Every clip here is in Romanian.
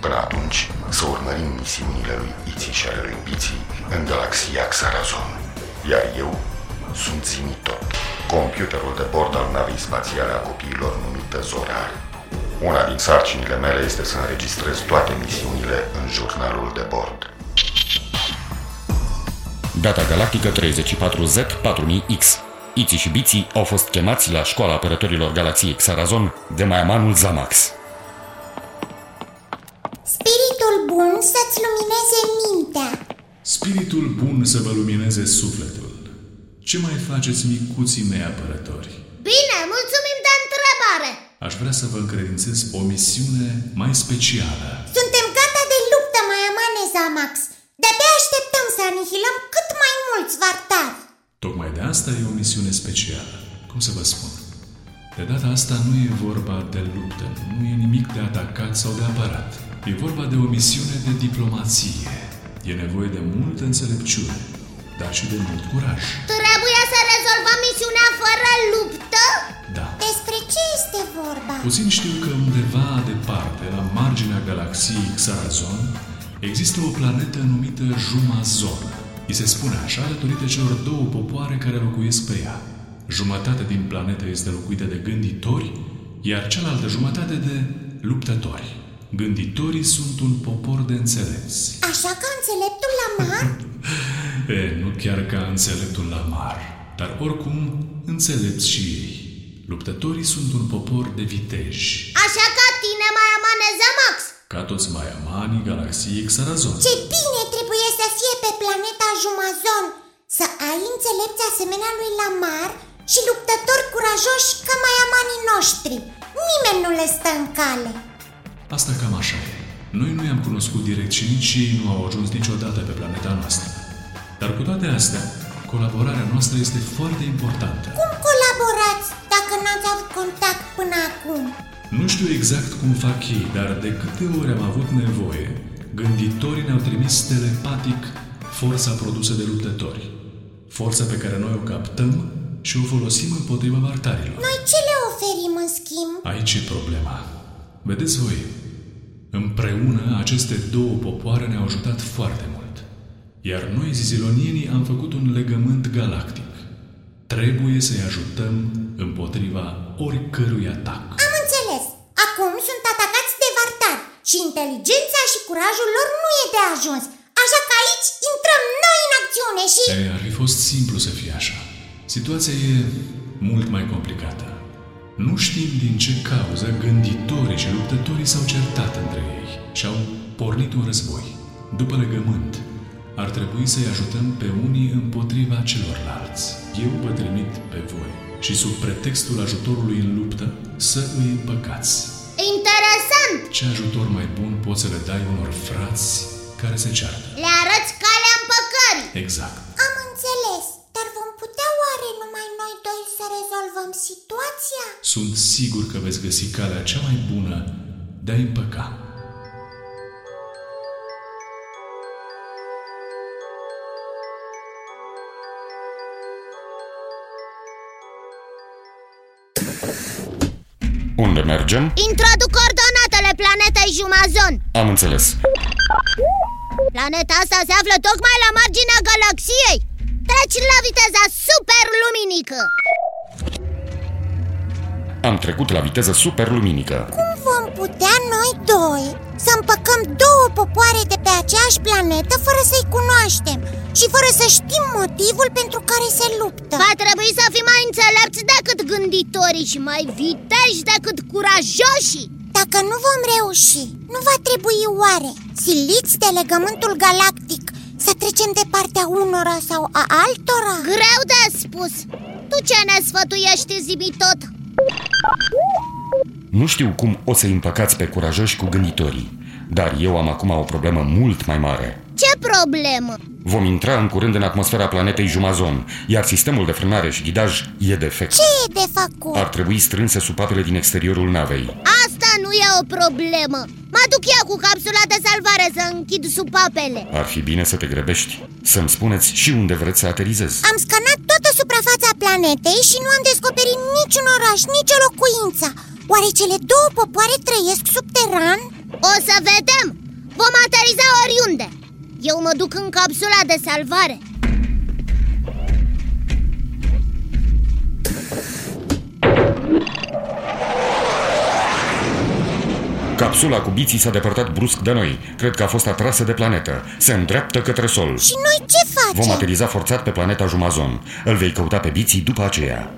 Până atunci, să urmărim misiunile lui Iții și ale lui Biții în galaxia Xarazon. Iar eu sunt Zimitot, computerul de bord al navei spațiale a copiilor numită Zorar. Una din sarcinile mele este să înregistrez toate misiunile în jurnalul de bord. Data galactică 34Z4000X Iții și Biții au fost chemați la școala apărătorilor galaxiei Xarazon de maiamanul Zamax. Bun să-ți lumineze mintea. Spiritul bun să vă lumineze sufletul. Ce mai faceți micuții mei apărători? Bine, mulțumim de întrebare. Aș vrea să vă încredințez o misiune mai specială. Suntem gata de luptă, mai amane Zamax. De-abia așteptăm să anihilăm cât mai mulți vartari. Tocmai de asta e o misiune specială. Cum să vă spun? De data asta nu e vorba de luptă, nu e nimic de atacat sau de apărat. E vorba de o misiune de diplomație. E nevoie de multă înțelepciune, dar și de mult curaj. Trebuie să rezolvăm misiunea fără luptă? Da. Despre ce este vorba? Puțin știu că undeva departe, la marginea galaxiei Xarazon, există o planetă numită Jumazon. I se spune așa datorită celor două popoare care locuiesc pe ea. Jumătate din planetă este locuită de gânditori, iar cealaltă jumătate de luptători. Gânditorii sunt un popor de înțelepți. Așa ca înțeleptul la mar? E, nu chiar ca înțeleptul la mar, dar oricum înțelepți și ei. Luptătorii sunt un popor de viteji, Așa ca tine, mai amane Zamax. ca toți maiamanii galaxiei Xarazon. Ce bine trebuie să fie pe planeta Jumazon Să ai înțelepți asemenea lui Lamar și luptători curajoși ca mai amanii noștri Nimeni nu le stă în cale Asta cam așa e. Noi nu i-am cunoscut direct și nici ei nu au ajuns niciodată pe planeta noastră. Dar cu toate astea, colaborarea noastră este foarte importantă. Cum colaborați dacă n-ați avut contact până acum? Nu știu exact cum fac ei, dar de câte ori am avut nevoie, gânditorii ne-au trimis telepatic forța produsă de luptători. Forța pe care noi o captăm și o folosim împotriva vartarilor. Noi ce le oferim în schimb? Aici e problema. Vedeți voi, împreună aceste două popoare ne-au ajutat foarte mult. Iar noi, zizilonienii, am făcut un legământ galactic. Trebuie să-i ajutăm împotriva oricărui atac. Am înțeles. Acum sunt atacați de vartari și inteligența și curajul lor nu e de ajuns. Așa că aici intrăm noi în acțiune și... E, ar fi fost simplu să fie așa. Situația e mult mai complicată. Nu știm din ce cauză gânditorii și luptătorii s-au certat între ei și au pornit un război. După legământ, ar trebui să-i ajutăm pe unii împotriva celorlalți. Eu vă trimit pe voi și sub pretextul ajutorului în luptă să îi împăcați. Interesant! Ce ajutor mai bun poți să le dai unor frați care se ceartă? Le arăți calea împăcării. Exact. Am înțeles, dar vom putea oare numai noi doi să rezolvăm situația? Sunt sigur că veți găsi calea cea mai bună de a împăca. Unde mergem? Introduc coordonatele planetei Jumazon Am înțeles. Planeta asta se află tocmai la marginea galaxiei Treci la viteza superluminică Am trecut la viteză superluminică. Cum vom putea noi doi să împăcăm două popoare de pe pe aceeași planetă fără să-i cunoaștem Și fără să știm motivul pentru care se luptă Va trebui să fim mai înțelepți decât gânditorii și mai viteji decât curajoși Dacă nu vom reuși, nu va trebui oare Siliți de legământul galactic să trecem de partea unora sau a altora? Greu de spus Tu ce ne sfătuiești, zimi tot? Nu știu cum o să împăcați pe curajoși cu gânditorii, dar eu am acum o problemă mult mai mare. Ce problemă? Vom intra în curând în atmosfera planetei Jumazon, iar sistemul de frânare și ghidaj e defect. Ce e de făcut? Ar trebui strânse supapele din exteriorul navei. Asta nu e o problemă Mă duc eu cu capsula de salvare să închid supapele Ar fi bine să te grăbești, să-mi spuneți și unde vreți să aterizez. Am scanat toată suprafața planetei și nu am descoperit niciun oraș, nicio locuință Oare cele două popoare trăiesc subteran? O să vedem Vom ateriza oriunde Eu mă duc în capsula de salvare Capsula cu biții s-a depărtat brusc de noi. Cred că a fost atrasă de planetă. Se îndreaptă către sol. Și noi ce facem? Vom ateriza forțat pe planeta Jumazon. Îl vei căuta pe biții după aceea.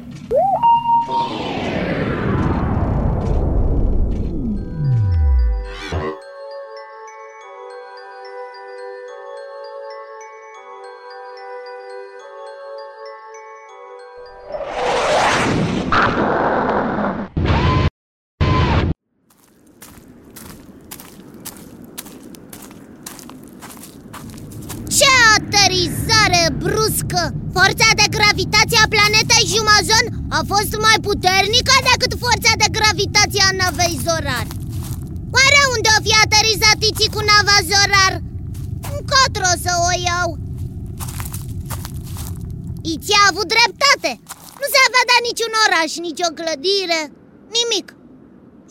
Bruscă! Forța de gravitație a planetei Jumazon a fost mai puternică decât forța de gravitație a navei Zorar Oare unde o fi aterizat Iții cu nava Zorar? Încotro să o iau Iții a avut dreptate Nu se vedea niciun oraș, nicio clădire, nimic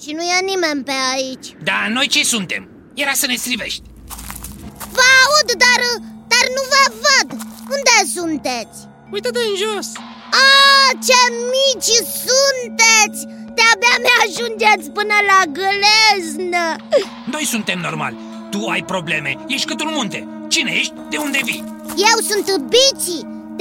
Și nu e nimeni pe aici Dar noi ce suntem? Era să ne strivești Vă aud, dar, dar nu vă văd Unde sunteți? Uită-te în jos! A, ce mici sunteți! De-abia mi-ajungeți până la gleznă Noi suntem normali Tu ai probleme, ești cât un munte Cine ești? De unde vii? Eu sunt Bici,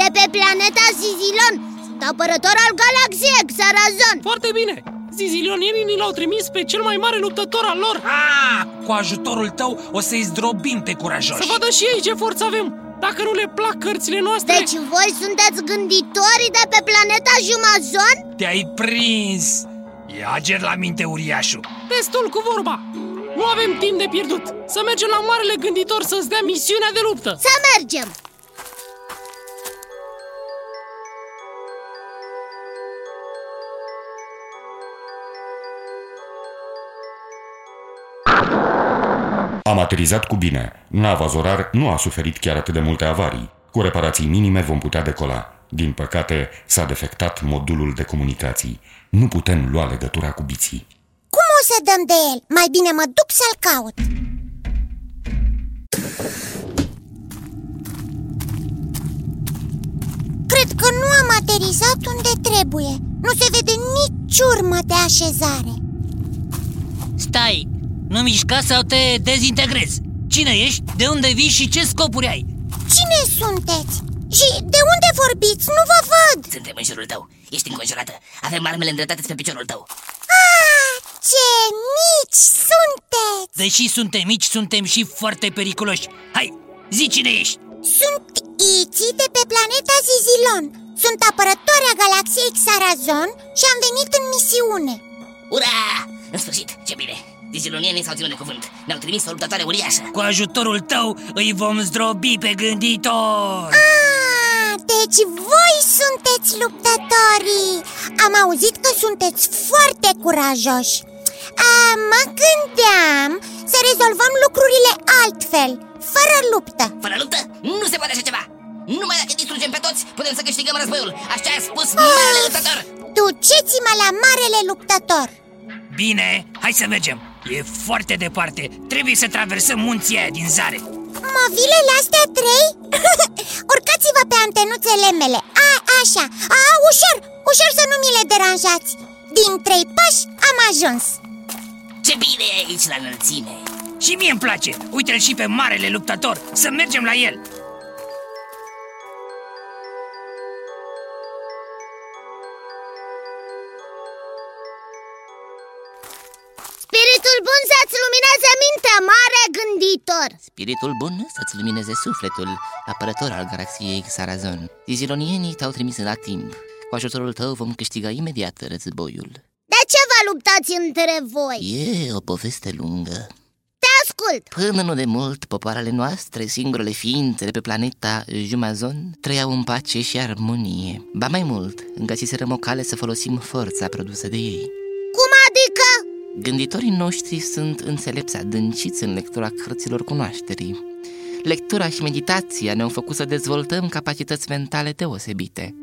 de pe planeta Zizilon Sunt apărător al galaxiei Xarazon Foarte bine! Zizilionierii ni l-au trimis pe cel mai mare luptător al lor Ah, cu ajutorul tău o să-i zdrobim pe curajoși Să vadă și ei ce forță avem Dacă nu le plac cărțile noastre? Deci voi sunteți gânditorii de pe planeta Jumazon? Te-ai prins! E ager la minte uriașul. Destul cu vorba. Nu avem timp de pierdut. Să mergem la marele gânditor să-ți dea misiunea de luptă. Să mergem! Am aterizat cu bine. Nava Zorar nu a suferit chiar atât de multe avarii. Cu reparații minime vom putea decola. Din păcate, s-a defectat modulul de comunicații. Nu putem lua legătura cu biții. Cum o să dăm de el? Mai bine mă duc să-l caut Cred că nu am aterizat unde trebuie Nu se vede nici urmă de așezare Stai, nu mișca sau te dezintegrezi Cine ești, de unde vii și ce scopuri ai? Cine sunteți? Și de unde vorbiți? Nu vă văd Suntem în jurul tău, ești înconjurată Avem armele îndreptate pe piciorul tău Ah, ce mici sunteți! Deși suntem mici, suntem și foarte periculoși Hai, zi cine ești Sunt Iții de pe planeta Zizilon Sunt apărătoarea galaxiei Xarazon și am venit în misiune Ura! În sfârșit, ce bine Dizilonienii s-au ținut de cuvânt. Ne-au trimis o luptătoare uriașă. Cu ajutorul tău îi vom zdrobi pe gânditor Ah, deci voi sunteți luptătorii. Am auzit că sunteți foarte curajoși. Ah, Mă gândeam să rezolvăm lucrurile altfel, fără luptă. Fără luptă, nu se poate așa ceva. Numai dacă distrugem pe toți, putem să câștigăm războiul. Așa a spus marele luptător. Duceți-mă la marele luptător. Bine, hai să mergem E foarte departe, trebuie să traversăm munții aia din zare. Movilele astea trei? Urcați-vă pe antenuțele mele. A, așa, a, ușor, ușor să nu mi le deranjați. Din trei pași am ajuns. Ce bine e aici la înălțime. Și mie îmi place. Uite-l și pe marele luptător. Să mergem la el Spiritul bun să-ți lumineze mintea, mare gânditor Spiritul bun să-ți lumineze sufletul, apărător al galaxiei Xarazon Zizilonienii te-au trimis la timp Cu ajutorul tău vom câștiga imediat războiul De ce vă luptați între voi? E o poveste lungă Te ascult Până nu de mult, popoarele noastre, singurele ființe de pe planeta Jumazon, trăiau în pace și armonie. Ba mai mult, găsiserăm o cale să folosim forța produsă de ei. Cum adică? Gânditorii noștri sunt înțelepți adânciți în lectura cărților cunoașterii. Lectura și meditația ne-au făcut să dezvoltăm capacități mentale deosebite.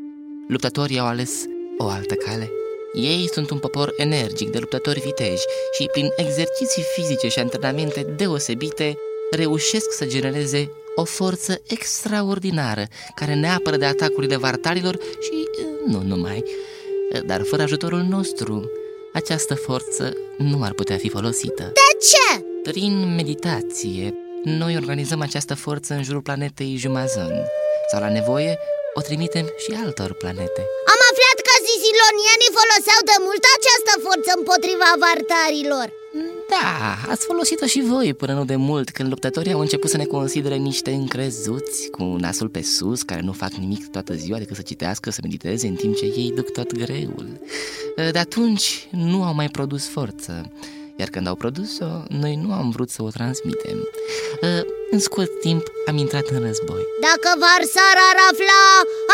Luptătorii au ales o altă cale. Ei sunt un popor energic de luptători viteji și prin exerciții fizice și antrenamente deosebite reușesc să genereze o forță extraordinară care ne apără de atacurile vartarilor și eh, nu numai. Dar fără ajutorul nostru, această forță nu ar putea fi folosită. De ce? Prin meditație, noi organizăm această forță în jurul planetei Jumazon sau la nevoie o trimitem și altor planete. Am aflat că zizilonienii foloseau de mult această forță împotriva vartarilor Da, ați folosit-o și voi până nu de mult Când luptătorii au început să ne considere niște încrezuți Cu nasul pe sus, care nu fac nimic toată ziua Decât să citească, să mediteze În timp ce ei duc tot greul. De atunci nu au mai produs forță iar când au produs-o, noi nu am vrut să o transmitem În scurt timp am intrat în război Dacă Varsar ar afla,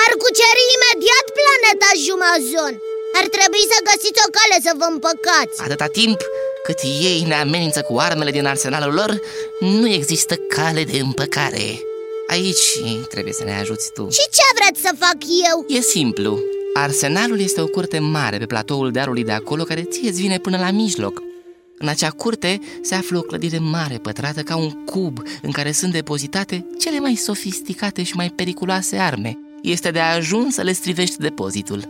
ar cuceri imediat planeta Jumazon Ar trebui să găsiți o cale să vă împăcați Atâta timp cât ei ne amenință cu armele din arsenalul lor, nu există cale de împăcare. Aici trebuie să ne ajuți tu. Și ce vreți să fac eu? E simplu. Arsenalul este o curte mare pe platoul dealului de acolo care ție îți vine până la mijloc. În acea curte se află o clădire mare, pătrată ca un cub, în care sunt depozitate cele mai sofisticate și mai periculoase arme. Este de ajuns să le strivești depozitul.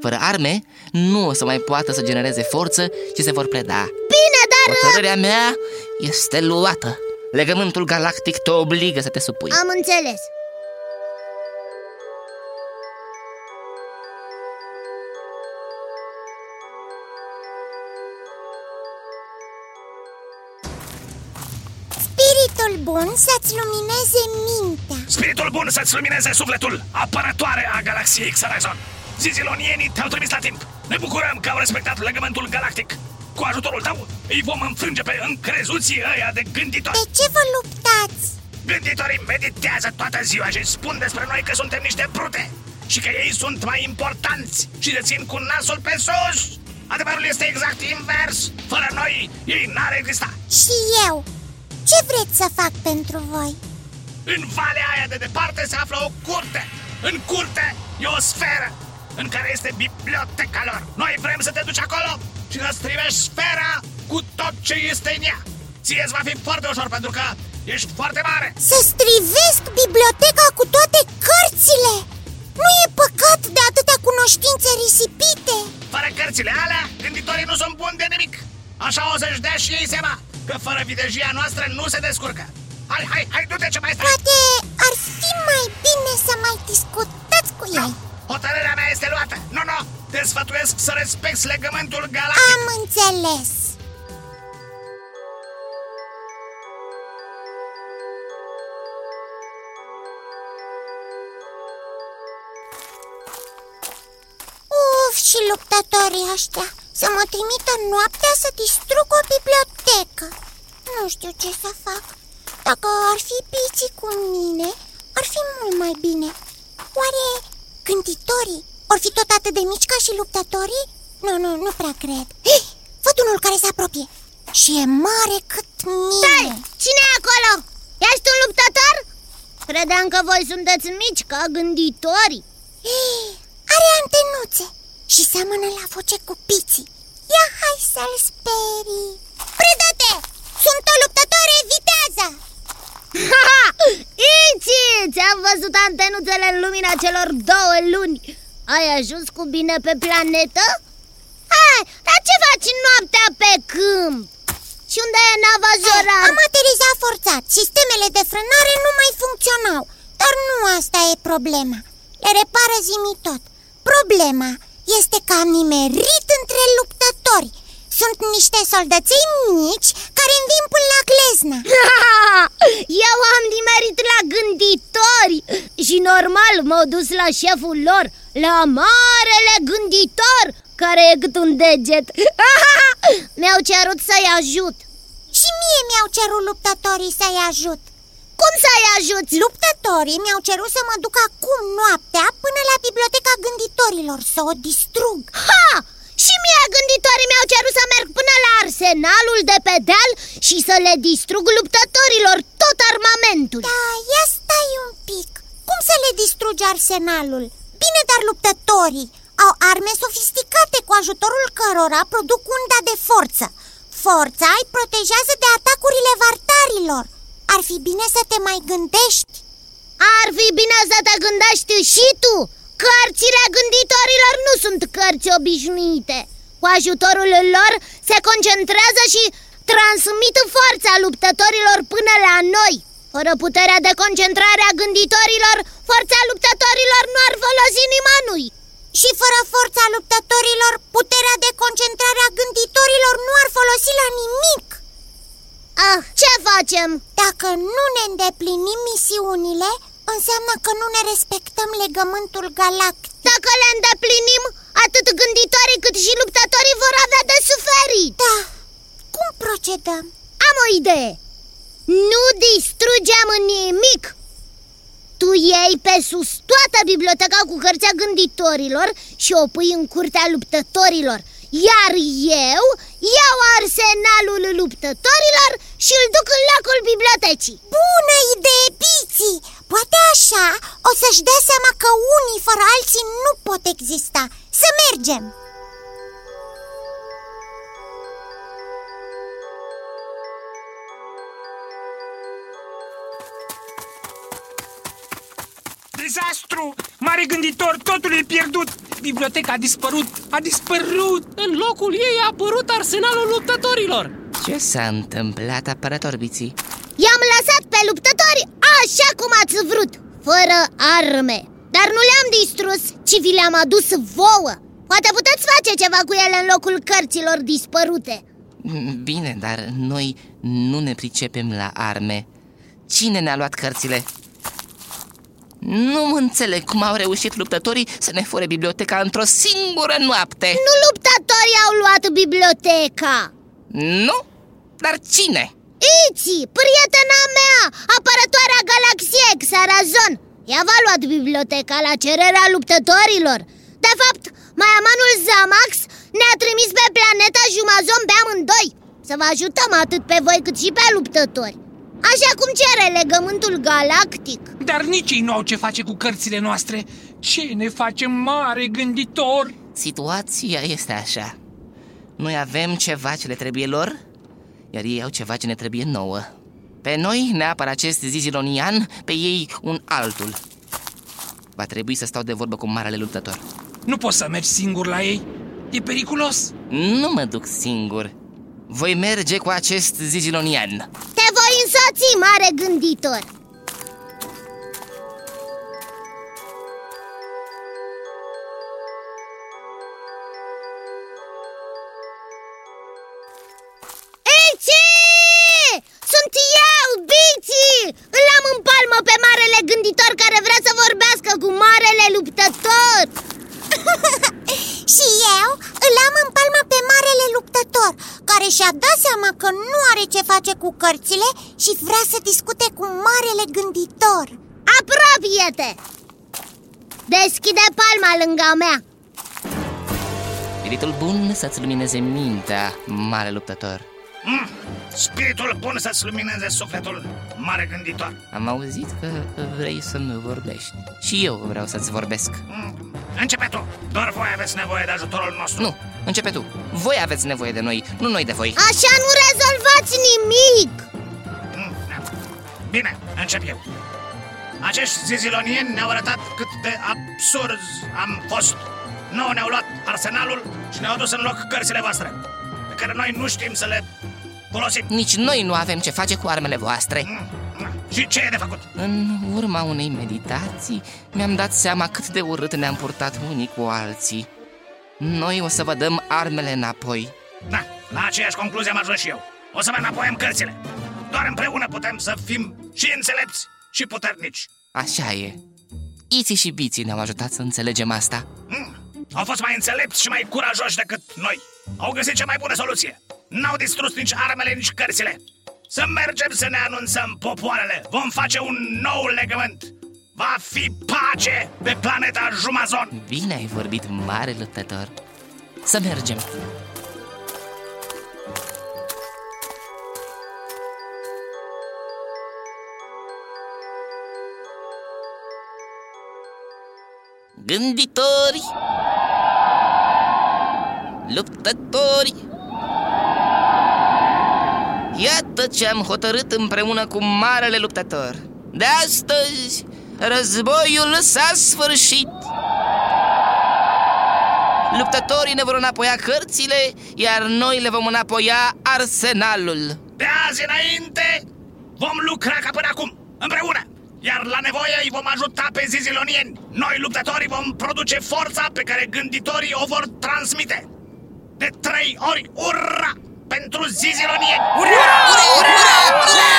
Fără arme, nu o să mai poată să genereze forță și se vor preda. Bine, dar... Hotărârea mea este luată. Legământul galactic te obligă să te supui. Am înțeles. Bun să-ți lumineze mintea? Spiritul bun să-ți lumineze sufletul Apărătoare a galaxiei Xarazon Zizilonienii te-au trimis la timp. Ne bucurăm că au respectat legământul galactic. Cu ajutorul tău îi vom înfrânge pe încrezuții ăia de gânditori. De ce vă luptați? Gânditorii meditează toată ziua și spun despre noi că suntem niște brute Și că ei sunt mai importanți și dețin cu nasul pe sus. Adevărul este exact invers. Fără noi, ei n-ar exista. Și eu Ce vreți să fac pentru voi? În valea aia de departe se află o curte În curte e o sferă în care este biblioteca lor Noi vrem să te duci acolo și să strivești sfera cu tot ce este în ea Ție va fi foarte ușor pentru că ești foarte mare Să strivesc biblioteca cu toate cărțile? Nu e păcat de atâtea cunoștințe risipite? Fără cărțile alea, gânditorii nu sunt buni de nimic Așa o să-și dea și ei seama Că fără videjia noastră nu se descurcă. Hai, hai, hai, du-te ce mai stai Poate ar fi mai bine să mai discutați cu ei. no. Hotărârea mea este luată. Nu, nu, te sfătuiesc să respecti legământul galactic. Am înțeles. Uf, și luptătorii ăștia Să mă trimită noaptea să distrug o bibliotecă Nu știu ce să fac Dacă ar fi piții cu mine Ar fi mult mai bine Oare Gânditorii or fi tot atât de mici ca și luptătorii? Nu, nu, nu prea cred Hei, Văd unul care se apropie Și e mare cât mine Stai! Cine e acolo? Ești un luptător? Credeam că voi sunteți mici ca gânditorii Hei, Are antenuțe și seamănă la voce cu piții Ia hai să-l sperii Predă-te! Sunt o luptătoare vitează Iți, ți-am văzut antenuțele în lumina celor două luni Ai ajuns cu bine pe planetă? Hai, dar ce faci noaptea pe câmp? Și unde e nava Zorar? Am aterizat forțat, sistemele de frânare nu mai funcționau Dar nu asta e problema Le repară zimi tot Problema este că am nimerit între luptători. Sunt niște soldăței mici care învin până la glezna. Eu am nimerit la gânditori Și normal m-au dus la șeful lor La marele gânditor Care e cât un deget. Mi-au cerut să-i ajut. Și mie mi-au cerut luptătorii să-i ajut Cum să-i ajuți? Luptătorii mi-au cerut să mă duc acum noaptea până la biblioteca gânditorilor Să o distrug Ha! Și mie gânditorii mi-au cerut să merg până la arsenalul de pe deal Și să le distrug luptătorilor tot armamentul Da, ia stai un pic Cum să le distrugi arsenalul? Bine, dar luptătorii au arme sofisticate cu ajutorul cărora produc unda de forță Forța îi protejează de atacurile vartarilor Ar fi bine să te mai gândești. Ar fi bine să te gândești și tu Cărțile gânditorilor nu sunt cărți obișnuite. Cu ajutorul lor se concentrează și transmit forța luptătorilor până la noi. Fără puterea de concentrare a gânditorilor, forța luptătorilor nu ar folosi nimănui. Și fără forța luptătorilor, puterea de concentrare a gânditorilor nu ar folosi la nimic Ah, ce facem? Dacă nu ne îndeplinim misiunile, înseamnă că nu ne respectăm legământul galactic. Dacă le îndeplinim, atât gânditorii cât și luptătorii vor avea de suferit. Da, cum procedăm? Am o idee. Nu distrugem nimic. Tu iei pe sus toată biblioteca cu cărția gânditorilor Și o pui în curtea luptătorilor Iar eu iau arsenalul luptătorilor și îl duc în locul bibliotecii Bună idee, Biții! Poate așa o să-și dea seama că unii fără alții nu pot exista Să mergem! Dezastru! Mare gânditor, totul e pierdut! Biblioteca a dispărut! A dispărut! În locul ei a apărut arsenalul luptătorilor Ce s-a întâmplat, apărător Biții? I-am lăsat pe luptători așa cum ați vrut, fără arme Dar nu le-am distrus, ci vi le-am adus vouă Poate puteți face ceva cu ele în locul cărților dispărute Bine, dar noi nu ne pricepem la arme Cine ne-a luat cărțile? Nu înțeleg cum au reușit luptătorii să ne fure biblioteca într-o singură noapte. Nu luptătorii au luat biblioteca. Nu? Dar cine? Iți, prietena mea, apărătoarea galaxiei Xarazon Ea v-a luat biblioteca la cererea luptătorilor. De fapt, Maiamanul Zamax ne-a trimis pe planeta Jumazon pe amândoi. Să vă ajutăm atât pe voi cât și pe luptători Așa cum cere legământul galactic. Dar nici ei nu au ce face cu cărțile noastre. Ce ne facem mare gânditor? Situația este așa. Noi avem ceva ce le trebuie lor Iar ei au ceva ce ne trebuie nouă. Pe noi ne apără acest zizilonian Pe ei un altul. Va trebui să stau de vorbă cu marele luptător. Nu poți să mergi singur la ei? E periculos. Nu mă duc singur Voi merge cu acest zizilonian Te voi însoți, mare gânditor cu cărțile Și vrea să discute cu marele gânditor. Apropie-te! Deschide palma lângă a mea! Spiritul bun să-ți lumineze mintea, mare luptător. Mm, Spiritul bun să-ți lumineze sufletul, mare gânditor. Am auzit că vrei să-mi vorbești. Și eu vreau să-ți vorbesc. Mm, Începe tu, doar voi aveți nevoie de ajutorul nostru. Nu, începe tu. Voi aveți nevoie de noi, nu noi de voi. Așa nu rezolvați nimic! Mm, Bine, încep eu. Acești zizilonieni ne-au arătat cât de absurd am fost. Nu ne-au luat arsenalul și ne-au dus în loc cărțile voastre Pe care noi nu știm să le folosim. Nici noi nu avem ce face cu armele voastre. Și ce e de făcut? În urma unei meditații Mi-am dat seama cât de urât ne-am purtat unii cu alții Noi o să vă dăm armele înapoi. Da, la aceeași concluzie am ajuns și eu. O să vă înapoiem cărțile. Doar împreună putem să fim și înțelepți și puternici. Așa e. Iții și biții ne-au ajutat să înțelegem asta. Mm. Au fost mai înțelepți și mai curajoși decât noi. Au găsit cea mai bună soluție. N-au distrus nici armele, nici cărțile. Să mergem să ne anunțăm popoarele. Vom face un nou legământ Va fi pace pe planeta Jumazon. Bine ai vorbit, mare luptător. Să mergem. Gânditori. Luptători. Iată ce am hotărât împreună cu marele luptător. De astăzi Războiul s-a sfârșit Luptătorii ne vor înapoia cărțile Iar noi le vom înapoia arsenalul De azi înainte vom lucra ca până acum Împreună iar la nevoie îi vom ajuta pe zizilonieni Noi luptătorii vom produce forța pe care gânditorii o vor transmite De trei ori ura pentru zizilonieni Ura! Ura! Ura! Ura!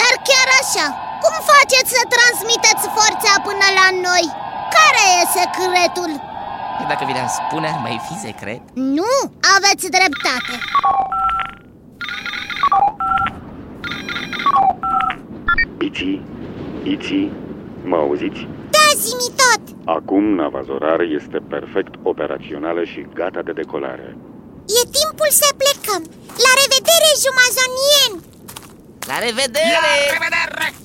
Dar chiar așa, cum faceți să transmiteți forța până la noi? Care e secretul? Dacă vi le-am spune, ar mai fi secret? Nu, aveți dreptate Iții, Iții, mă auziți? Da, zimi tot! Acum nava Zorar este perfect operațională și gata de decolare E timpul să plecăm! La revedere, jumazonieni! La revedere! La revedere!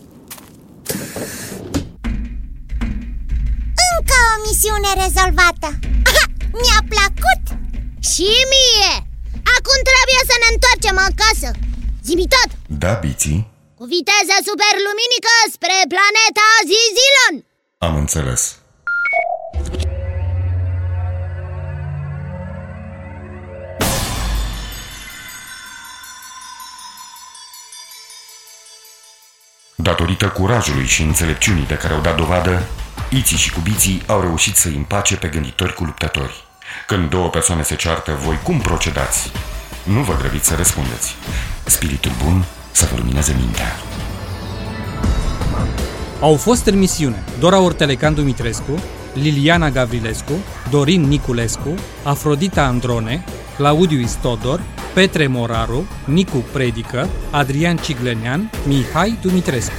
Încă o misiune rezolvată! Aha, mi-a plăcut! Și mie! Acum trebuie să ne întoarcem acasă Zimi tot! Da, Biții? Cu viteză superluminică spre planeta Zizilon Am înțeles Datorită curajului și înțelepciunii de care au dat dovadă, Iții și cubiții au reușit să împace pe gânditori cu luptători. Când două persoane se ceartă, voi cum procedați? Nu vă grăbiți să răspundeți. Spiritul bun să vă lumineze mintea. Au fost în misiune Dora Ortelecan Dumitrescu, Liliana Gavrilescu, Dorin Niculescu, Afrodita Androne, Claudiu Istodor, Petre Moraru, Nicu Predică, Adrian Ciglenean, Mihai Dumitrescu.